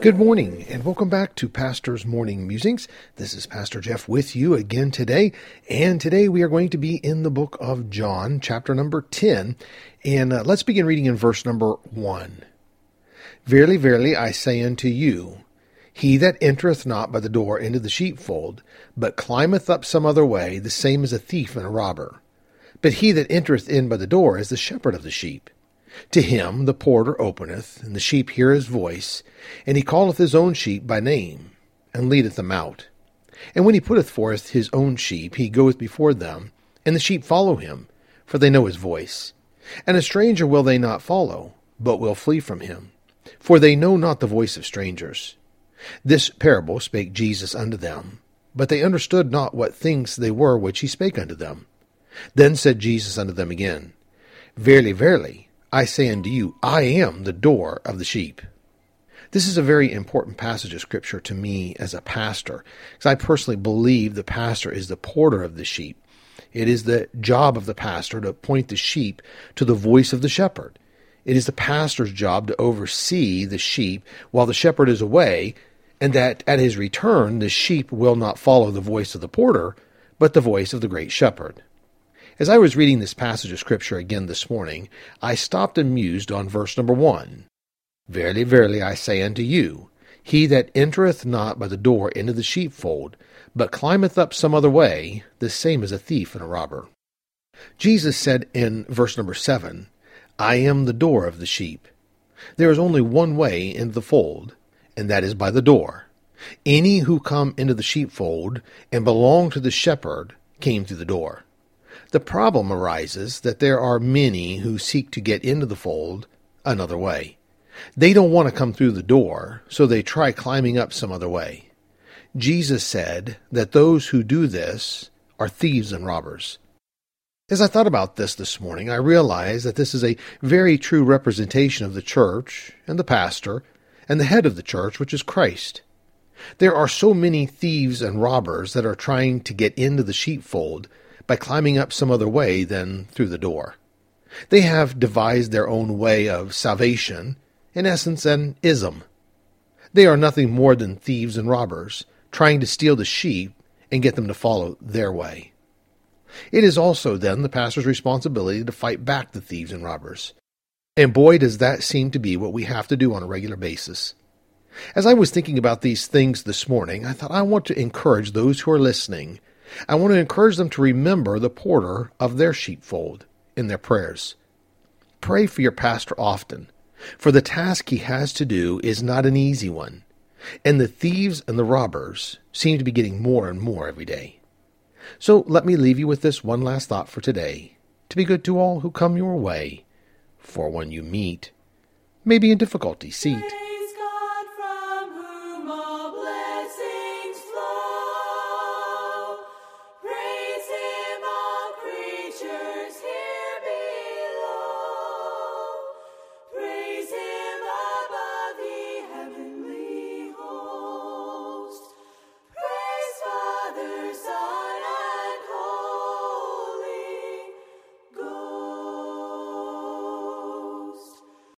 Good morning and welcome back to Pastor's Morning Musings. This is Pastor Jeff with you again today. And today we are going to be in the book of John, chapter number 10. And uh, let's begin reading in verse number 1. Verily, verily, I say unto you, he that entereth not by the door into the sheepfold, but climbeth up some other way, the same is a thief and a robber. But he that entereth in by the door is the shepherd of the sheep. To him the porter openeth, and the sheep hear his voice, and he calleth his own sheep by name, and leadeth them out. And when he putteth forth his own sheep, he goeth before them, and the sheep follow him, for they know his voice. And a stranger will they not follow, but will flee from him, for they know not the voice of strangers. This parable spake Jesus unto them, but they understood not what things they were which he spake unto them. Then said Jesus unto them again, Verily, verily, I say unto you, I am the door of the sheep. This is a very important passage of Scripture to me as a pastor, because I personally believe the pastor is the porter of the sheep. It is the job of the pastor to point the sheep to the voice of the shepherd. It is the pastor's job to oversee the sheep while the shepherd is away, and that at his return the sheep will not follow the voice of the porter, but the voice of the great shepherd. As I was reading this passage of Scripture again this morning, I stopped and mused on verse number one. Verily, verily, I say unto you, he that entereth not by the door into the sheepfold, but climbeth up some other way, the same is a thief and a robber. Jesus said in verse number seven, I am the door of the sheep. There is only one way into the fold, and that is by the door. Any who come into the sheepfold and belong to the shepherd came through the door. The problem arises that there are many who seek to get into the fold another way. They don't want to come through the door, so they try climbing up some other way. Jesus said that those who do this are thieves and robbers. As I thought about this this morning, I realized that this is a very true representation of the church and the pastor and the head of the church, which is Christ. There are so many thieves and robbers that are trying to get into the sheepfold by climbing up some other way than through the door. They have devised their own way of salvation, in essence, an ism. They are nothing more than thieves and robbers, trying to steal the sheep and get them to follow their way. It is also, then, the pastor's responsibility to fight back the thieves and robbers. And boy, does that seem to be what we have to do on a regular basis. As I was thinking about these things this morning, I thought I want to encourage those who are listening I want to encourage them to remember the porter of their sheepfold in their prayers. Pray for your pastor often, for the task he has to do is not an easy one, and the thieves and the robbers seem to be getting more and more every day. So let me leave you with this one last thought for today to be good to all who come your way, for when you meet, may be in difficulty seat